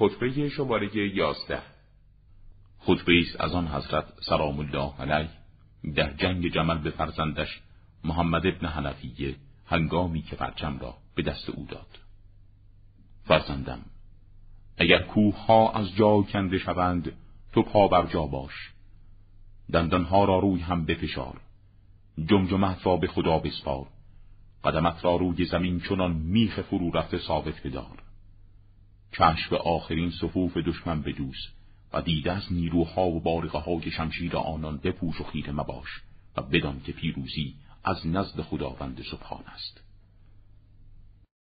خطبه شماره یازده. خطبه است از آن حضرت سلام الله علیه در جنگ جمل به فرزندش محمد ابن حنفیه هنگامی که پرچم را به دست او داد. فرزندم اگر کوه ها از جا کنده شوند تو پا بر جا باش. دندانها را روی هم بفشار. جمجمت را به خدا بسپار. قدمت را روی زمین چنان میخ فرو رفته ثابت بدار. چشم به آخرین صفوف دشمن بدوز و دیده از نیروها و بارقه های شمشیر آنان بپوش و خیره مباش و بدان که پیروزی از نزد خداوند سبحان است.